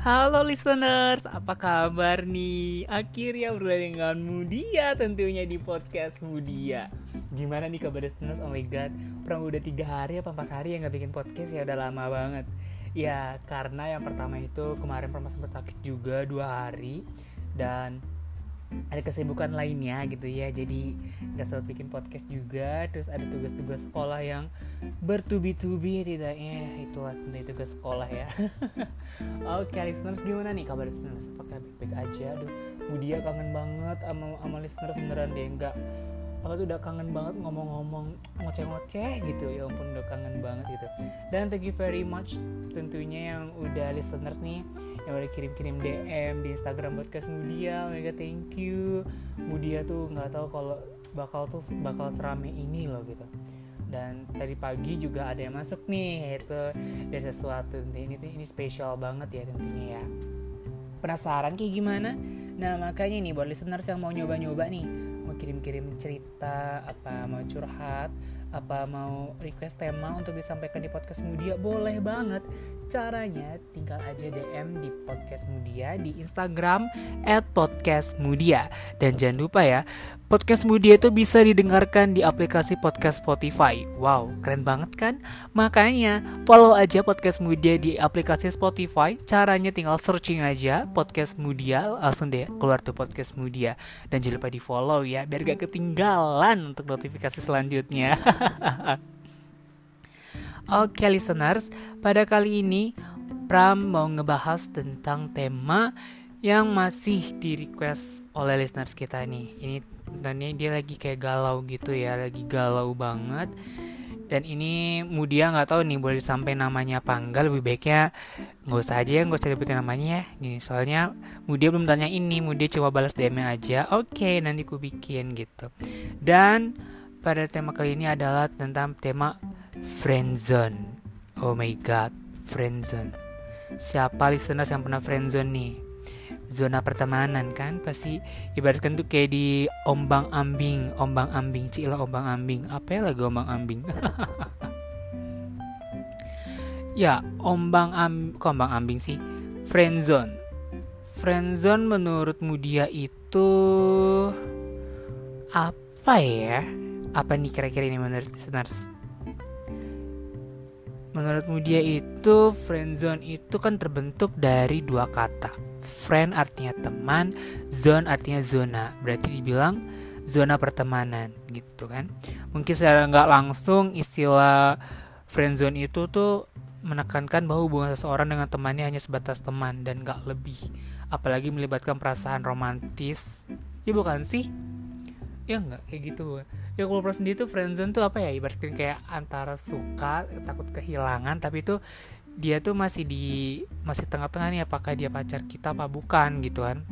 Halo listeners, apa kabar nih? Akhirnya berada dengan Mudia tentunya di podcast Mudia. Gimana nih kabar listeners? Oh my god, pernah udah tiga hari apa empat hari yang gak bikin podcast ya? Udah lama banget. Ya karena yang pertama itu kemarin pernah sempat sakit juga dua hari. Dan ada kesibukan lainnya gitu ya. Jadi nggak sempat bikin podcast juga. Terus ada tugas-tugas sekolah yang bertubi-tubi tidaknya itu tentu tugas sekolah ya. Oke okay, listeners gimana nih kabar listeners? Apakah baik-baik aja? Aduh Budia kangen banget sama sama listeners beneran deh enggak aku tuh udah kangen banget ngomong-ngomong ngoceh-ngoceh gitu. Ya ampun udah kangen banget gitu. Dan thank you very much tentunya yang udah listeners nih yang udah kirim-kirim DM di Instagram podcast Mudia mega thank you. Mudia tuh nggak tahu kalau bakal tuh bakal serame ini loh gitu. Dan tadi pagi juga ada yang masuk nih itu dari sesuatu ini ini spesial banget ya tentunya ya. Penasaran kayak gimana? Nah makanya nih buat listeners yang mau nyoba-nyoba nih mau kirim-kirim cerita apa mau curhat apa mau request tema untuk disampaikan di podcast Mudia boleh banget caranya tinggal aja DM di podcast Mudia di Instagram at podcast Mudia dan jangan lupa ya Podcast Mudia itu bisa didengarkan di aplikasi podcast Spotify. Wow, keren banget kan? Makanya follow aja podcast Mudia di aplikasi Spotify. Caranya tinggal searching aja podcast Mudia, langsung deh keluar tuh podcast Mudia. Dan jangan lupa di follow ya, biar gak ketinggalan untuk notifikasi selanjutnya. Oke okay, listeners, pada kali ini Pram mau ngebahas tentang tema yang masih di request oleh listeners kita nih. Ini ini dia lagi kayak galau gitu ya lagi galau banget. Dan ini Mudia nggak tahu nih boleh sampai namanya apa enggak lebih baiknya nggak usah aja ya nggak usah disebutin namanya ya. Gini soalnya Mudia belum tanya ini Mudia coba balas DM aja. Oke okay, nanti ku bikin gitu. Dan pada tema kali ini adalah tentang tema friendzone oh my god friendzone siapa listeners yang pernah friendzone nih? Zona pertemanan kan? Pasti ibaratkan tuh kayak di ombang ambing ombang ambing cila ombang ambing. Apa ya lagi ombang ambing? Ya ombang am ombang ambing sih? Friendzone friendzone menurut Mudia itu apa ya? Apa nih kira-kira ini menurut listeners menurut Mudia itu friendzone itu kan terbentuk dari dua kata friend artinya teman, zone artinya zona. Berarti dibilang zona pertemanan gitu kan. Mungkin secara nggak langsung istilah friend zone itu tuh menekankan bahwa hubungan seseorang dengan temannya hanya sebatas teman dan nggak lebih. Apalagi melibatkan perasaan romantis. Ya bukan sih? Ya nggak kayak gitu. Ya kalau perasaan sendiri tuh friendzone tuh apa ya? Ibaratkan kayak antara suka, takut kehilangan, tapi itu dia tuh masih di masih tengah-tengah nih apakah dia pacar kita apa bukan gitu kan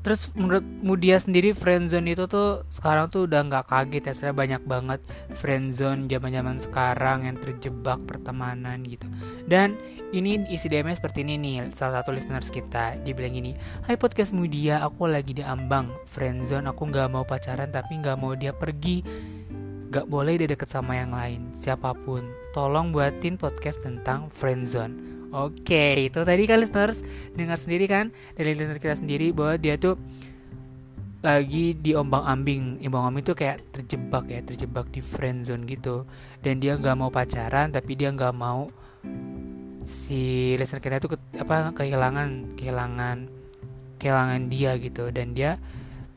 terus menurut Mudia sendiri friendzone itu tuh sekarang tuh udah nggak kaget ya saya banyak banget friendzone zaman zaman sekarang yang terjebak pertemanan gitu. Dan ini isi DM seperti ini nih salah satu listeners kita dia bilang gini Hai podcast Mudia aku lagi di ambang friendzone aku nggak mau pacaran tapi nggak mau dia pergi. Gak boleh dia deket sama yang lain Siapa pun. Tolong buatin podcast tentang friendzone Oke itu tadi kan listeners Dengar sendiri kan Dari listener kita sendiri Bahwa dia tuh lagi di ombang ambing. Ombang ambing tuh kayak terjebak ya terjebak di friendzone gitu. Dan dia nggak mau pacaran tapi dia nggak mau si listener kita tuh ke, apa kehilangan kehilangan kehilangan dia gitu. Dan dia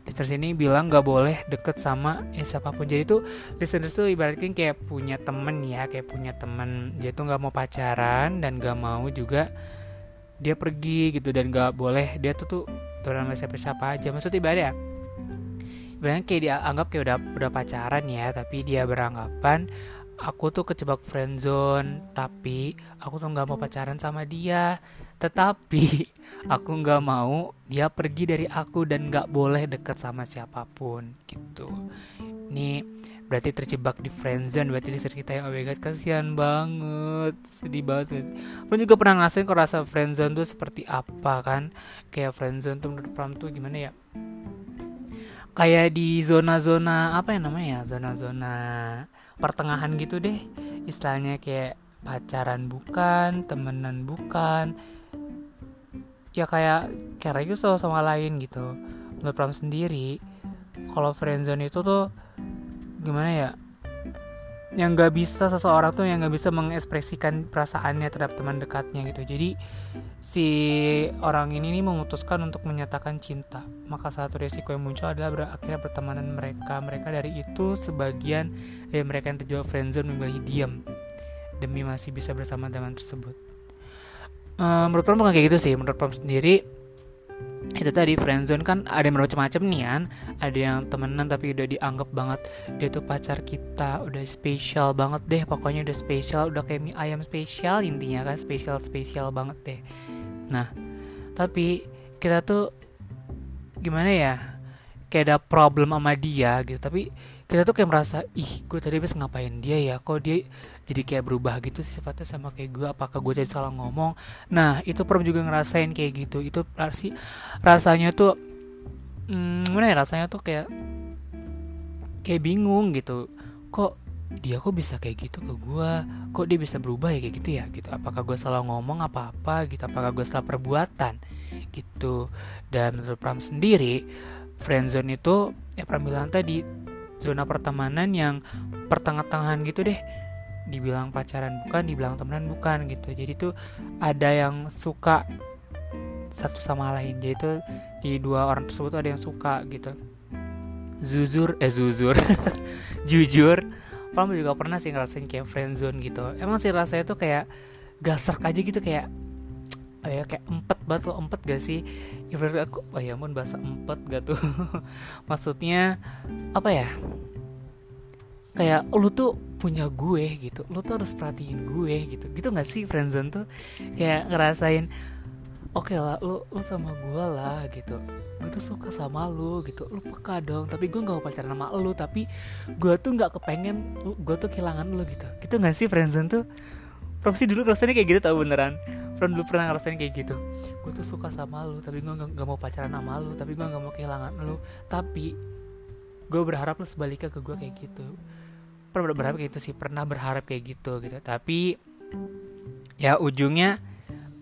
listeners ini bilang gak boleh deket sama ya siapa pun. Jadi tuh listeners tuh ibaratnya kayak punya temen ya kayak punya temen. Dia tuh gak mau pacaran dan gak mau juga dia pergi gitu dan gak boleh. Dia tuh tuh turun sama siapa-siapa aja. Maksudnya ibaratnya ibaratnya kayak dia anggap kayak udah udah pacaran ya tapi dia beranggapan aku tuh kecebak friendzone tapi aku tuh nggak mau pacaran sama dia tetapi aku nggak mau dia pergi dari aku dan nggak boleh deket sama siapa pun gitu. Ini berarti terjebak di friendzone berarti di yang oh my god kasihan banget sedih banget. Pun juga pernah ngerasain kok rasa friendzone tuh seperti apa kan? Kayak friendzone tuh menurut Pram tuh gimana ya? Kayak di zona-zona apa ya namanya zona-zona pertengahan gitu deh. Istilahnya kayak pacaran bukan temenan bukan ya kayak kayak itu sama sama lain gitu. Menurut Pram sendiri kalau friendzone itu tuh gimana ya? Yang nggak bisa seseorang tuh yang nggak bisa mengekspresikan perasaannya terhadap teman dekatnya gitu. Jadi si orang ini nih memutuskan untuk menyatakan cinta. Maka satu resiko yang muncul adalah berakhirnya pertemanan mereka. Mereka dari itu sebagian dari mereka yang terjebak friendzone memilih diam. Demi masih bisa bersama teman tersebut uh, menurut Pram bukan kayak gitu sih. Menurut Pram sendiri itu tadi friendzone kan ada yang macam-macam nih kan? Ada yang temenan tapi udah dianggap banget dia tuh pacar kita udah spesial banget deh. Pokoknya udah spesial udah kayak mie ayam spesial intinya kan? Spesial spesial banget deh. Nah tapi kita tuh gimana ya? Kayak ada problem sama dia gitu. Tapi kita tuh kayak merasa ih gue tadi habis ngapain dia ya? Kok dia jadi kayak berubah gitu sifatnya sama kayak gue apakah gue tadi salah ngomong? Nah itu pernah juga ngerasain kayak gitu. Itu pasti rasanya tuh hmm, mana ya? Rasanya tuh kayak kayak bingung gitu. Kok dia kok bisa kayak gitu ke gue kok dia bisa berubah ya kayak gitu ya? Gitu. Apakah gue salah ngomong apa apa gitu? Apakah gue salah perbuatan? Gitu. Dan menurut Pram sendiri friendzone itu ya Pram bilang tadi zona pertemanan yang pertengah-tengahan gitu deh. Dibilang pacaran bukan dibilang temenan bukan gitu. Jadi tuh ada yang suka satu sama lain. Jadi tuh di dua orang tersebut tuh ada yang suka gitu. Zuzur eh zuzur. Jujur Pam juga pernah sih ngerasain kayak friendzone gitu. Emang sih rasanya tuh kayak gasrak aja gitu kayak ya kayak empet banget lo empet gak sih? Ibarat aku oh ya bahasa empet gak tuh? Maksudnya apa ya? Kayak lu tuh punya gue gitu lu tuh harus perhatiin gue gitu. Gitu gak sih friendzone tuh? Kayak ngerasain oke okay lah lu lu sama gue lah gitu. Gue tuh suka sama lu gitu. Lu peka dong tapi gue gak mau pacaran sama lu tapi gue tuh nggak kepengen gue tuh kehilangan lu gitu. Gitu gak sih friendzone tuh Prof dulu rasanya kayak gitu tau beneran. Fran dulu pernah ngerasain kayak gitu. Gue tuh suka sama lu tapi gue gak, gak mau pacaran sama lu tapi gue gak mau kehilangan lu. Tapi gue berharap lu sebaliknya ke gue kayak gitu. Pernah berharap kayak gitu sih pernah berharap kayak gitu gitu. Tapi ya ujungnya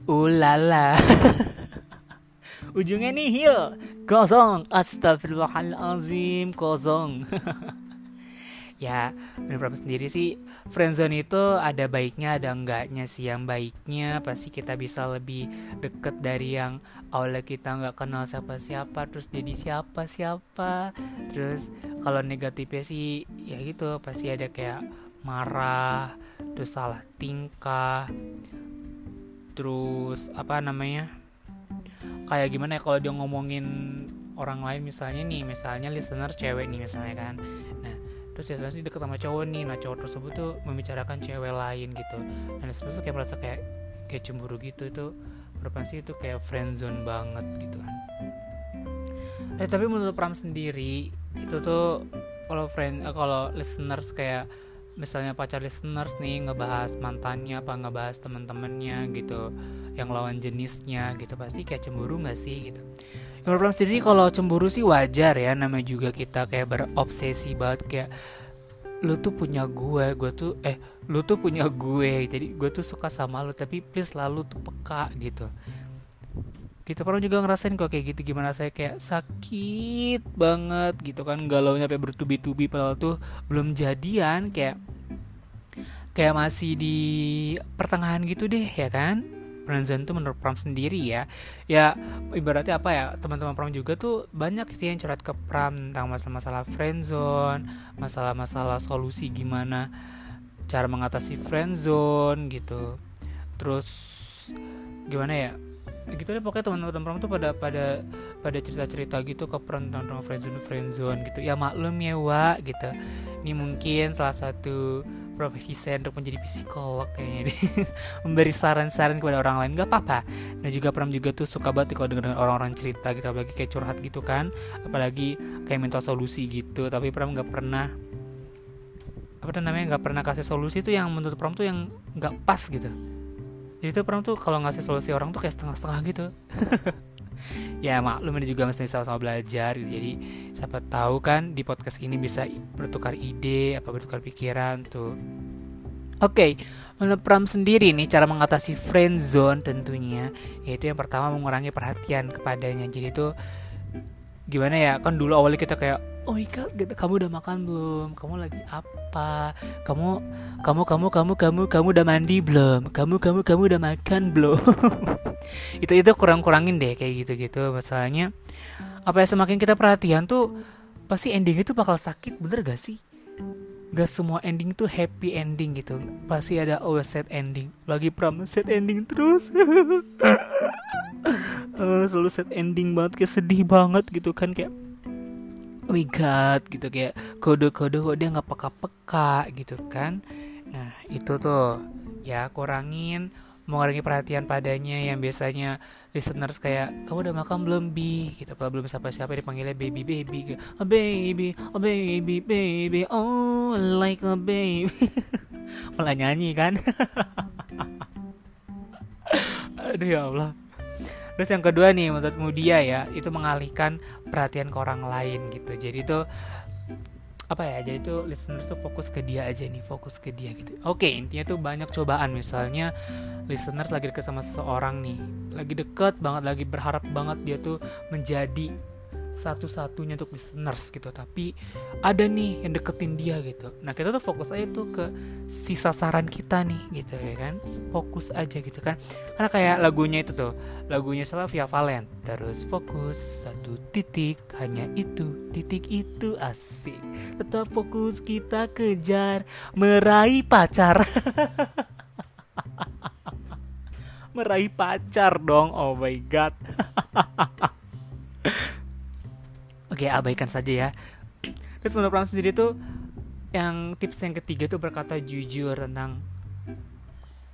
ulala. Ujungnya nihil kosong. Astagfirullahalazim kosong ya menurut sendiri sih friendzone itu ada baiknya ada enggaknya sih. Yang baiknya pasti kita bisa lebih deket dari yang awalnya kita nggak kenal siapa siapa terus jadi siapa siapa terus kalau negatifnya sih ya gitu pasti ada kayak marah terus salah tingkah terus apa namanya kayak gimana ya kalau dia ngomongin orang lain misalnya nih misalnya listener cewek nih misalnya kan. Nah terus ya sebenarnya deket sama cowok nih. Nah cowok tersebut tuh membicarakan cewek lain gitu. Dan sebenarnya tuh kayak merasa kayak kayak cemburu gitu. Itu berapa sih itu kayak friend zone banget gitu kan. Eh tapi menurut Pram sendiri itu tuh kalau friend eh, kalau listeners kayak misalnya pacar listeners nih ngebahas mantannya apa ngebahas teman-temannya gitu yang lawan jenisnya gitu pasti kayak cemburu nggak sih gitu yang problem sendiri kalau cemburu sih wajar ya namanya juga kita kayak berobsesi banget kayak lu tuh punya gue gue tuh eh lu tuh punya gue jadi gue tuh suka sama lu tapi please lalu tuh peka gitu. Kita pernah juga ngerasain kok kayak gitu gimana saya kayak sakit banget gitu kan galau nyampe bertubi-tubi padahal tuh belum jadian kayak kayak masih di pertengahan gitu deh ya kan friendzone tuh menurut Pram sendiri ya. Ya ibaratnya apa ya teman-teman Pram juga tuh banyak sih yang curhat ke Pram tentang masalah-masalah friendzone masalah-masalah solusi gimana cara mengatasi friendzone gitu. Terus gimana ya? Gitu deh pokoknya teman-teman Pram tuh pada pada pada cerita-cerita gitu ke Pram tentang friendzone friendzone gitu. Ya maklum ya wa gitu. Ini mungkin salah satu profesi saya untuk menjadi psikolog kayaknya deh. Memberi saran-saran kepada orang lain gak apa-apa. Dan juga pernah juga tuh suka banget kalau dengar orang-orang cerita gitu apalagi kayak curhat gitu kan. Apalagi kayak minta solusi gitu. Tapi pernah nggak pernah apa namanya nggak pernah kasih solusi itu yang menurut pram tuh yang nggak pas gitu. Jadi tuh pram tuh kalau ngasih solusi orang tuh kayak setengah-setengah gitu ya maklum ini juga masih sama-sama belajar gitu. jadi siapa tahu kan di podcast ini bisa bertukar ide apa bertukar pikiran tuh Oke, okay, menurut Pram sendiri nih cara mengatasi friend zone tentunya yaitu yang pertama mengurangi perhatian kepadanya. Jadi itu gimana ya? Kan dulu awalnya kita kayak oh god gitu kamu udah makan belum? Kamu lagi apa? Kamu kamu kamu kamu kamu kamu udah mandi belum? Kamu kamu kamu udah makan belum? Itu itu kurang kurangin deh kayak gitu gitu masalahnya apa ya semakin kita perhatian tuh pasti ending itu bakal sakit bener gak sih? Gak semua ending tuh happy ending gitu. Pasti ada always sad ending. Lagi pram sad ending terus uh, selalu sad ending banget kayak sedih banget gitu kan kayak oh my god gitu kayak kode-kode kok dia nggak peka-peka gitu kan. Nah itu tuh ya kurangin mengurangi perhatian padanya yang biasanya listeners kayak kamu udah makan belum bi? Gitu kalau belum siapa siapa dipanggilnya baby baby oh baby oh baby baby oh like a baby. Malah nyanyi kan. Aduh ya Allah terus yang kedua nih menurut dia ya itu mengalihkan perhatian ke orang lain gitu. Jadi tuh apa ya jadi tuh listeners tuh fokus ke dia aja nih fokus ke dia gitu. Oke intinya tuh banyak cobaan. Misalnya listeners lagi deket sama seseorang nih lagi deket banget lagi berharap banget dia tuh menjadi satu-satunya untuk listeners gitu. Tapi ada nih yang deketin dia gitu. Nah kita tuh fokus aja tuh ke si sasaran kita nih gitu ya kan. Fokus aja gitu kan. Karena kayak lagunya itu tuh lagunya sama Via Valen terus fokus satu titik hanya itu titik itu asik. Tetap fokus kita kejar meraih pacar. Meraih pacar dong oh my god Oke, abaikan saja ya. Terus menurut Pram sendiri tuh yang tips yang ketiga tuh berkata jujur tentang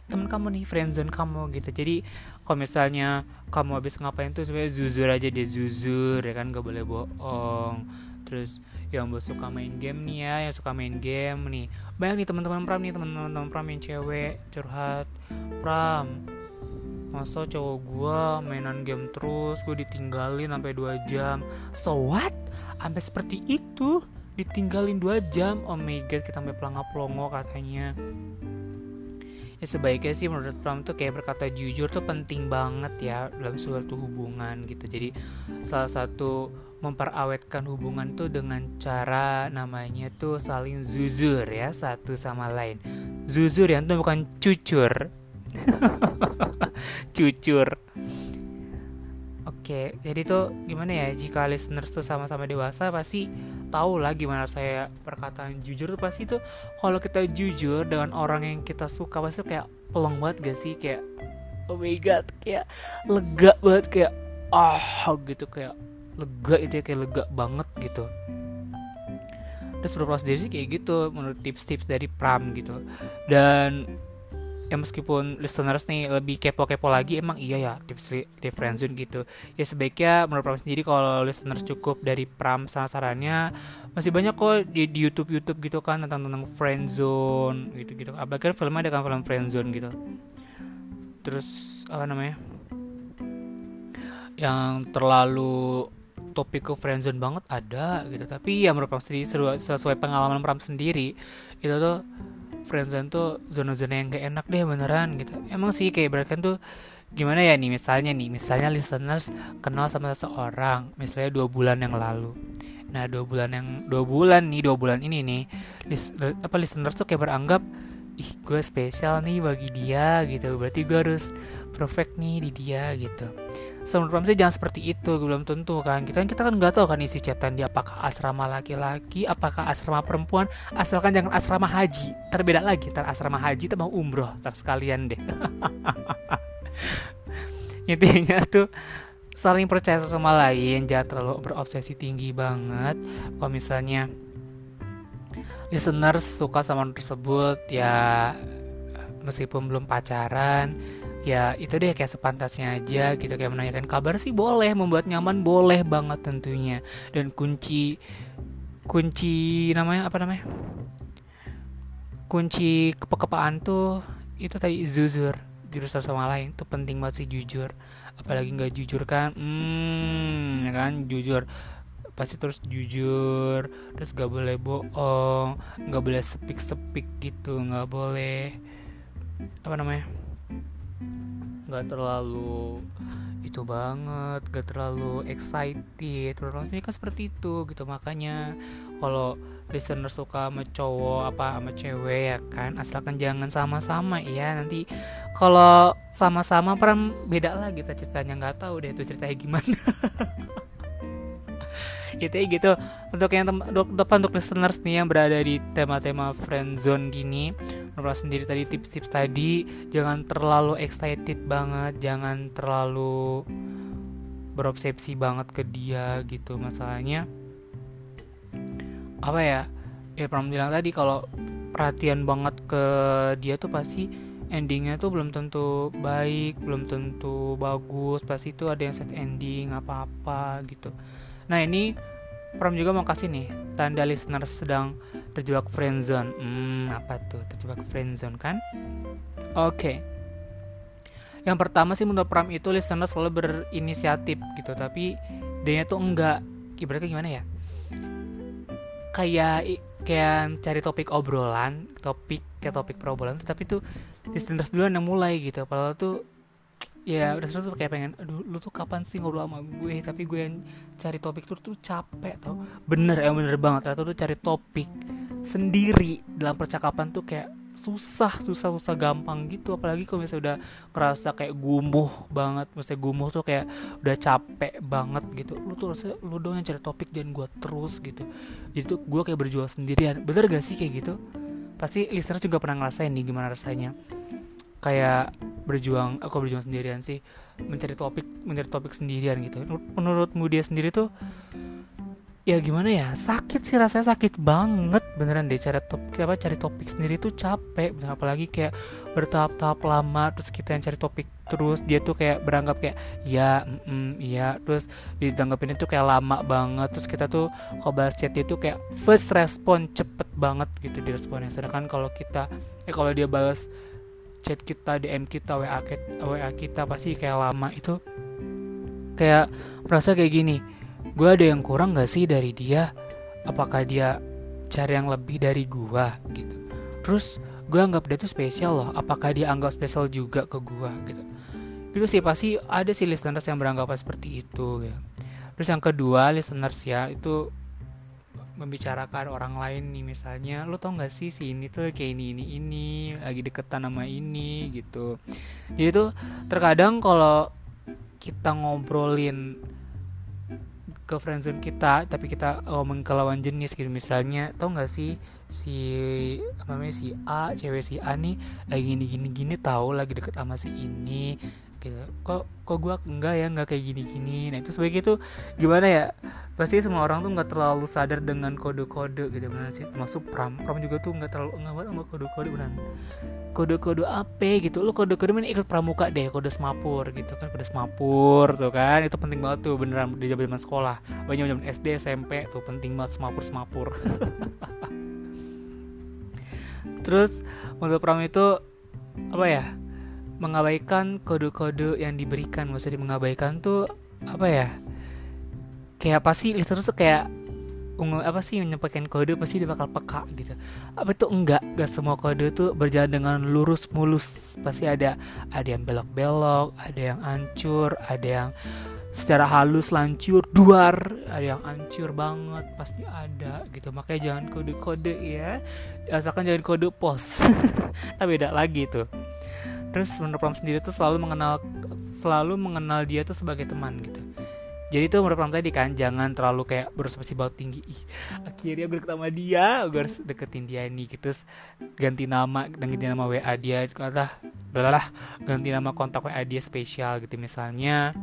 teman kamu nih, friendzone kamu gitu. Jadi kalau misalnya kamu habis ngapain tuh sebenarnya jujur aja dia jujur ya kan gak boleh bohong. Terus yang suka main game nih ya, yang suka main game nih. Banyak nih teman-teman Pram nih, teman-teman Pram yang cewek curhat. Pram, masa cowok gue mainan game terus gue ditinggalin sampai 2 jam. So what? Sampai seperti itu ditinggalin 2 jam. Oh my god kita sampai pelangap pelongo katanya. Ya sebaiknya sih menurut Pram tuh kayak berkata jujur tuh penting banget ya dalam suatu hubungan gitu. Jadi salah satu memperawetkan hubungan tuh dengan cara namanya tuh saling zuzur ya satu sama lain. Zuzur yang tuh bukan cucur Cucur. Oke, jadi tuh gimana ya jika listeners tuh sama-sama dewasa pasti tahu lah gimana saya perkataan jujur. Pasti tuh kalau kita jujur dengan orang yang kita suka pasti kayak pelong banget gak sih? Kayak oh my god kayak lega banget kayak ah oh, gitu kayak lega itu ya kayak lega banget gitu. Terus berapa sendiri sih kayak gitu menurut tips-tips dari Pram gitu. Dan ya meskipun listeners nih lebih kepo-kepo lagi emang iya ya tips di friendzone gitu. Ya sebaiknya menurut Pram sendiri kalau listeners cukup dari Pram saran-sarannya masih banyak kok di, di YouTube YouTube gitu kan tentang tentang friendzone gitu gitu apalagi kan filmnya ada kan film friendzone gitu. Terus apa namanya yang terlalu topik ke friendzone banget ada gitu. Tapi ya menurut Pram sendiri sesuai pengalaman Pram sendiri itu tuh friendzone tuh zona-zona yang gak enak deh beneran gitu. Emang sih kayak berarti kan tuh gimana ya nih misalnya nih misalnya listeners kenal sama seseorang misalnya dua bulan yang lalu. Nah dua bulan yang dua bulan nih dua bulan ini nih lis, apa listeners tuh kayak beranggap ih gue spesial nih bagi dia gitu. Berarti gue harus perfect nih di dia gitu sebelum sih jangan seperti itu belum tentu kan. Kita kan kita kan nggak tahu kan isi chatan dia apakah asrama laki-laki apakah asrama perempuan. Asalkan jangan asrama haji terbeda lagi. Ter asrama haji mau umroh ter sekalian deh. Intinya tuh saling percaya sama lain jangan terlalu berobsesi tinggi banget. Kalau misalnya listeners suka sama tersebut ya meskipun belum pacaran ya itu deh kayak sepantasnya aja gitu kayak menanyakan kabar sih boleh membuat nyaman boleh banget tentunya. Dan kunci kunci namanya apa namanya? Kunci kepekepaan tuh itu tadi zuzur jujur sama lain itu penting banget sih jujur. Apalagi nggak jujur kan hmm ya kan jujur. Pasti terus jujur terus gak boleh bohong nggak boleh sepik sepik gitu nggak boleh apa namanya nggak terlalu itu banget gak terlalu excited. Sini kan seperti itu gitu. Makanya kalau listener suka sama cowok apa sama cewek ya kan asalkan jangan sama-sama ya nanti kalau sama-sama peran beda lagi kita ceritanya nggak tahu deh itu ceritanya gimana gitu gitu. Untuk yang depan untuk listeners nih yang berada di tema-tema friend zone gini menurut sendiri tadi tips-tips tadi jangan terlalu excited banget jangan terlalu berobsesi banget ke dia gitu. Masalahnya apa ya? Ya pernah bilang tadi kalau perhatian banget ke dia tuh pasti endingnya tuh belum tentu baik belum tentu bagus pasti itu ada yang set ending apa-apa gitu Nah ini Pram juga mau kasih nih tanda listener sedang terjebak friendzone. Hmm, apa tuh terjebak friendzone kan? Oke. Okay. Yang pertama sih menurut Pram itu listener selalu berinisiatif gitu, tapi dia tuh enggak. Ibaratnya gimana ya? Kayak kayak cari topik obrolan, topik kayak topik perobrolan, tapi tuh listener duluan yang mulai gitu. Padahal tuh ya udah terus kayak pengen aduh lu tuh kapan sih ngobrol sama gue? Tapi gue yang cari topik tuh tuh capek tau. Bener ya bener banget. Ternyata tuh cari topik sendiri dalam percakapan tuh kayak susah susah susah gampang gitu. Apalagi kalau misalnya udah ngerasa kayak gumuh banget misalnya gumuh tuh kayak udah capek banget gitu. Lu tuh rasa lu dong yang cari topik jangan gue terus gitu. Jadi tuh gue kayak berjuang sendirian. Bener gak sih kayak gitu? Pasti listener juga pernah ngerasain nih gimana rasanya kayak berjuang aku berjuang sendirian sih? Mencari topik mencari topik sendirian gitu. Menurutmu dia sendiri tuh ya gimana ya? Sakit sih rasanya sakit banget beneran deh cari topik apa cari topik sendiri tuh capek. Bener, apalagi kayak bertahap-tahap lama terus kita yang cari topik terus dia tuh kayak beranggap kayak ya mm, iya. Terus ditanggapin itu kayak lama banget. Terus kita tuh kalau balas chat itu kayak first respon cepet banget gitu di responnya. Sedangkan kalau kita eh kalau dia balas chat kita DM kita WA kita, WA kita pasti kayak lama itu. Kayak merasa kayak gini gue ada yang kurang gak sih dari dia? Apakah dia cari yang lebih dari gue gitu. Terus gue anggap dia tuh spesial loh. Apakah dia anggap spesial juga ke gue gitu. Itu sih pasti ada sih listeners yang beranggapan seperti itu ya terus yang kedua listeners ya itu membicarakan orang lain nih misalnya lo tau gak sih si ini tuh kayak ini ini ini lagi deketan sama ini gitu. Jadi tuh terkadang kalau kita ngobrolin ke friendzone kita tapi kita ngomong ke lawan jenis gitu misalnya tau gak sih si apa namanya si A cewek si A nih lagi gini gini gini tahu lagi deket sama si ini gitu. Kok kok gue enggak ya enggak kayak gini gini nah itu sebagai itu gimana ya? Pasti semua orang tuh nggak terlalu sadar dengan kode-kode gitu benar sih. Termasuk pram. Pram juga tuh nggak terlalu enggak banget sama kode-kode benar. Kode-kode apa gitu? Lo kode-kode mana? Ikut pramuka deh kode semapur gitu kan kode semapur tuh kan. Itu penting banget tuh beneran di zaman sekolah. Banyak zaman SD SMP tuh penting banget semapur semapur. Terus untuk pram itu apa ya mengabaikan kode-kode yang diberikan maksudnya mengabaikan tuh apa ya kayak pasti listener tuh kayak ungu apa sih menyampaikan kode pasti dia bakal peka gitu. Apa itu enggak gak semua kode tuh berjalan dengan lurus mulus. Pasti ada ada yang belok-belok ada yang hancur ada yang secara halus lancur duar ada yang hancur banget pasti ada gitu. Makanya jangan kode-kode ya asalkan jangan kode pos. Tapi beda lagi tuh terus menurut Pram sendiri tuh selalu mengenal selalu mengenal dia tuh sebagai teman gitu. Jadi tuh menurut Pram tadi kan jangan terlalu kayak banget tinggi. Ih, akhirnya gue deket dia gue harus deketin dia nih. Gitu terus ganti nama dan ganti nama WA dia. Kata udahlah ganti nama kontak WA dia spesial gitu. Misalnya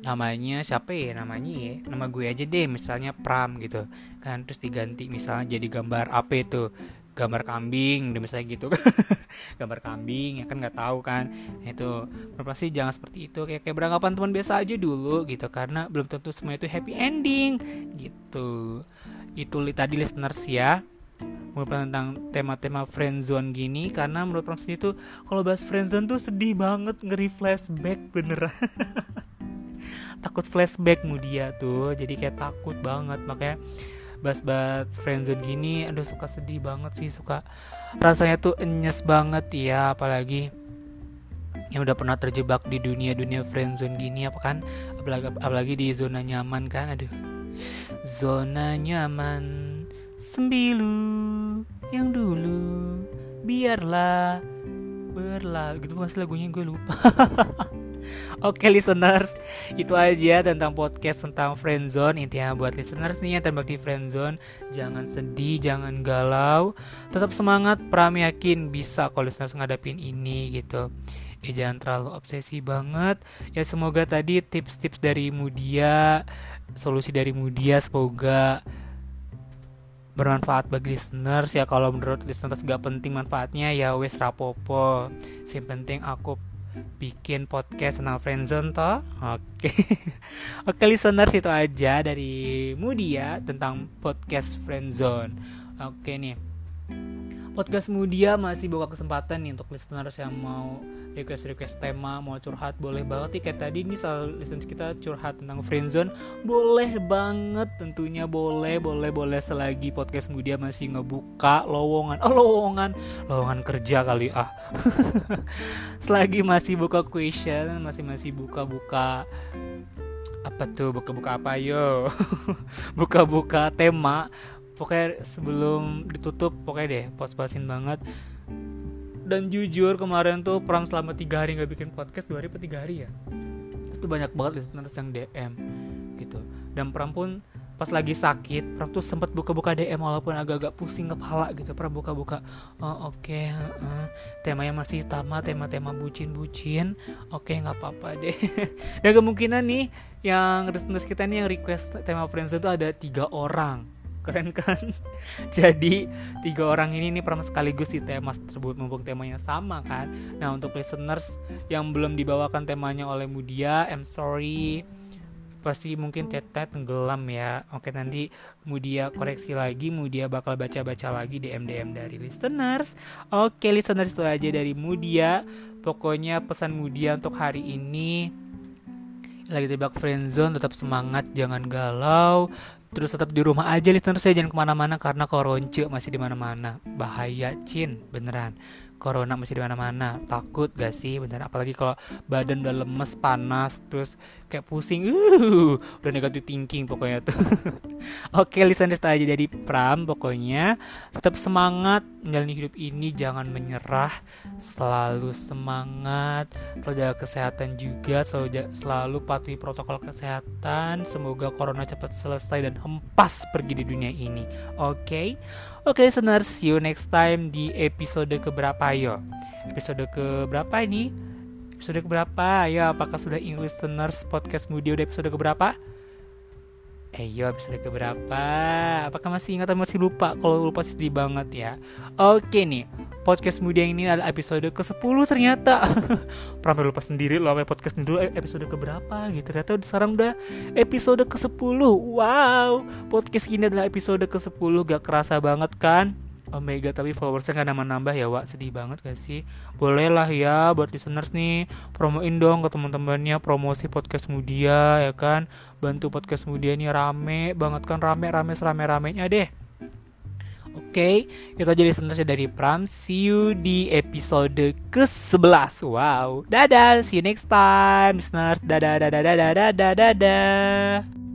namanya siapa ya? Namanya ya nama gue aja deh. Misalnya Pram gitu kan terus diganti. Misalnya jadi gambar apa itu gambar kambing misalnya gitu gambar kambing ya kan nggak tahu kan. Itu pasti jangan seperti itu. Kayak kayak beranggapan teman biasa aja dulu gitu. Karena belum tentu semua itu happy ending gitu. Itu tadi listeners ya merupakan tentang tema-tema friendzone gini. Karena menurut Pram sendiri tuh kalau bahas friendzone tuh sedih banget ngeri flashback beneran. Takut flashback Mudia tuh. Jadi kayak takut banget. Makanya bas-bas friendzone gini aduh suka sedih banget sih suka rasanya tuh enyes banget ya apalagi yang udah pernah terjebak di dunia dunia friendzone gini apa kan? Apalagi apalagi di zona nyaman kan aduh. Zona nyaman sembilu yang dulu biarlah berlalu gitu bukan lagunya gue lupa Oke listeners, itu aja tentang podcast tentang friendzone. Intinya buat listeners nih yang terjebak di friendzone, jangan sedih, jangan galau, tetap semangat. Pram yakin bisa kalau listeners ngadapin ini gitu. Ya jangan terlalu obsesi banget. Ya semoga tadi tips-tips dari Mudia, solusi dari Mudia semoga bermanfaat bagi listeners ya kalau menurut listeners gak penting manfaatnya ya wes rapopo yang penting aku bikin podcast tentang friendzone toh? Oke. Okay. oke okay, listeners itu aja dari Mudia tentang podcast friendzone. Oke okay, nih podcast Mudia masih buka kesempatan nih untuk listeners yang mau request request tema mau curhat boleh banget nih. Kayak tadi nih soal listeners kita curhat tentang friendzone. Boleh banget tentunya boleh boleh boleh. Selagi podcast Mudia masih ngebuka lowongan. Oh lowongan. Lowongan kerja kali ah. Selagi masih buka question masih masih buka buka apa tuh? Buka-buka apa yo? Buka-buka tema pokoknya sebelum ditutup pokoknya deh pos-posin banget. Dan jujur kemarin tuh Pram selama tiga hari nggak bikin podcast dua hari atau tiga hari ya? Itu banyak banget listeners yang DM gitu. Dan Pram pun pas lagi sakit Pram tuh sempat buka-buka DM walaupun agak-agak pusing kepala gitu Pram buka-buka oh oke okay, uh, temanya masih sama tema-tema bucin-bucin oke okay, nggak apa-apa deh. Dan kemungkinan nih yang listeners kita nih yang request tema friends itu ada tiga orang keren kan? Jadi tiga orang ini nih pernah sekaligus di tema tersebut mumpung temanya sama kan? Nah untuk listeners yang belum dibawakan temanya oleh Mudia I'm sorry. Pasti mungkin tetet tenggelam ya. Oke nanti Mudia koreksi lagi Mudia bakal baca-baca lagi di MDM dari listeners. Oke listeners itu aja dari Mudia. Pokoknya pesan Mudia untuk hari ini lagi terjebak friendzone tetap semangat jangan galau terus tetap di rumah aja listener saya jangan ke mana-mana karena koronce masih di mana-mana. Bahaya cin. Beneran corona masih di mana-mana. Takut gak sih? Bener. Apalagi kalau badan udah lemes panas terus kayak pusing. Uh udah negatif thinking pokoknya tuh. Oke listeners aja. Dari Pram pokoknya tetap semangat menjalani hidup ini. Jangan menyerah. Selalu semangat. Selalu jaga kesehatan juga. Selalu selalu patuhi protokol kesehatan. Semoga corona cepat selesai dan hempas pergi di dunia ini. Oke? okay? Oke okay, listeners, see you next time di episode keberapa yo? Episode keberapa ini? Episode keberapa? Ya, apakah sudah English listeners podcast Mudia udah episode keberapa? Eh yo episode keberapa? Apakah masih ingat atau masih lupa? Kalau lupa sedih banget ya. Oke nih, podcast muda ini adalah episode ke-10 ternyata. Pernah lupa sendiri loh podcast ini dulu episode keberapa gitu. Ternyata sekarang udah episode ke-10. Wow, podcast ini adalah episode ke-10 gak kerasa banget kan? God, tapi followersnya gak nambah-nambah ya, Wak. Sedih banget gak sih? Boleh lah ya buat listeners nih, promoin dong ke teman-temannya promosi podcast Mudia ya kan. Bantu podcast Mudia ini rame banget kan, rame-rame serame-ramenya deh. Oke, okay, itu aja listeners dari Pram. See you di episode ke-11. Wow. Dadah, see you next time, listeners. Dadah, dadah, dadah, dadah, dadah. dadah.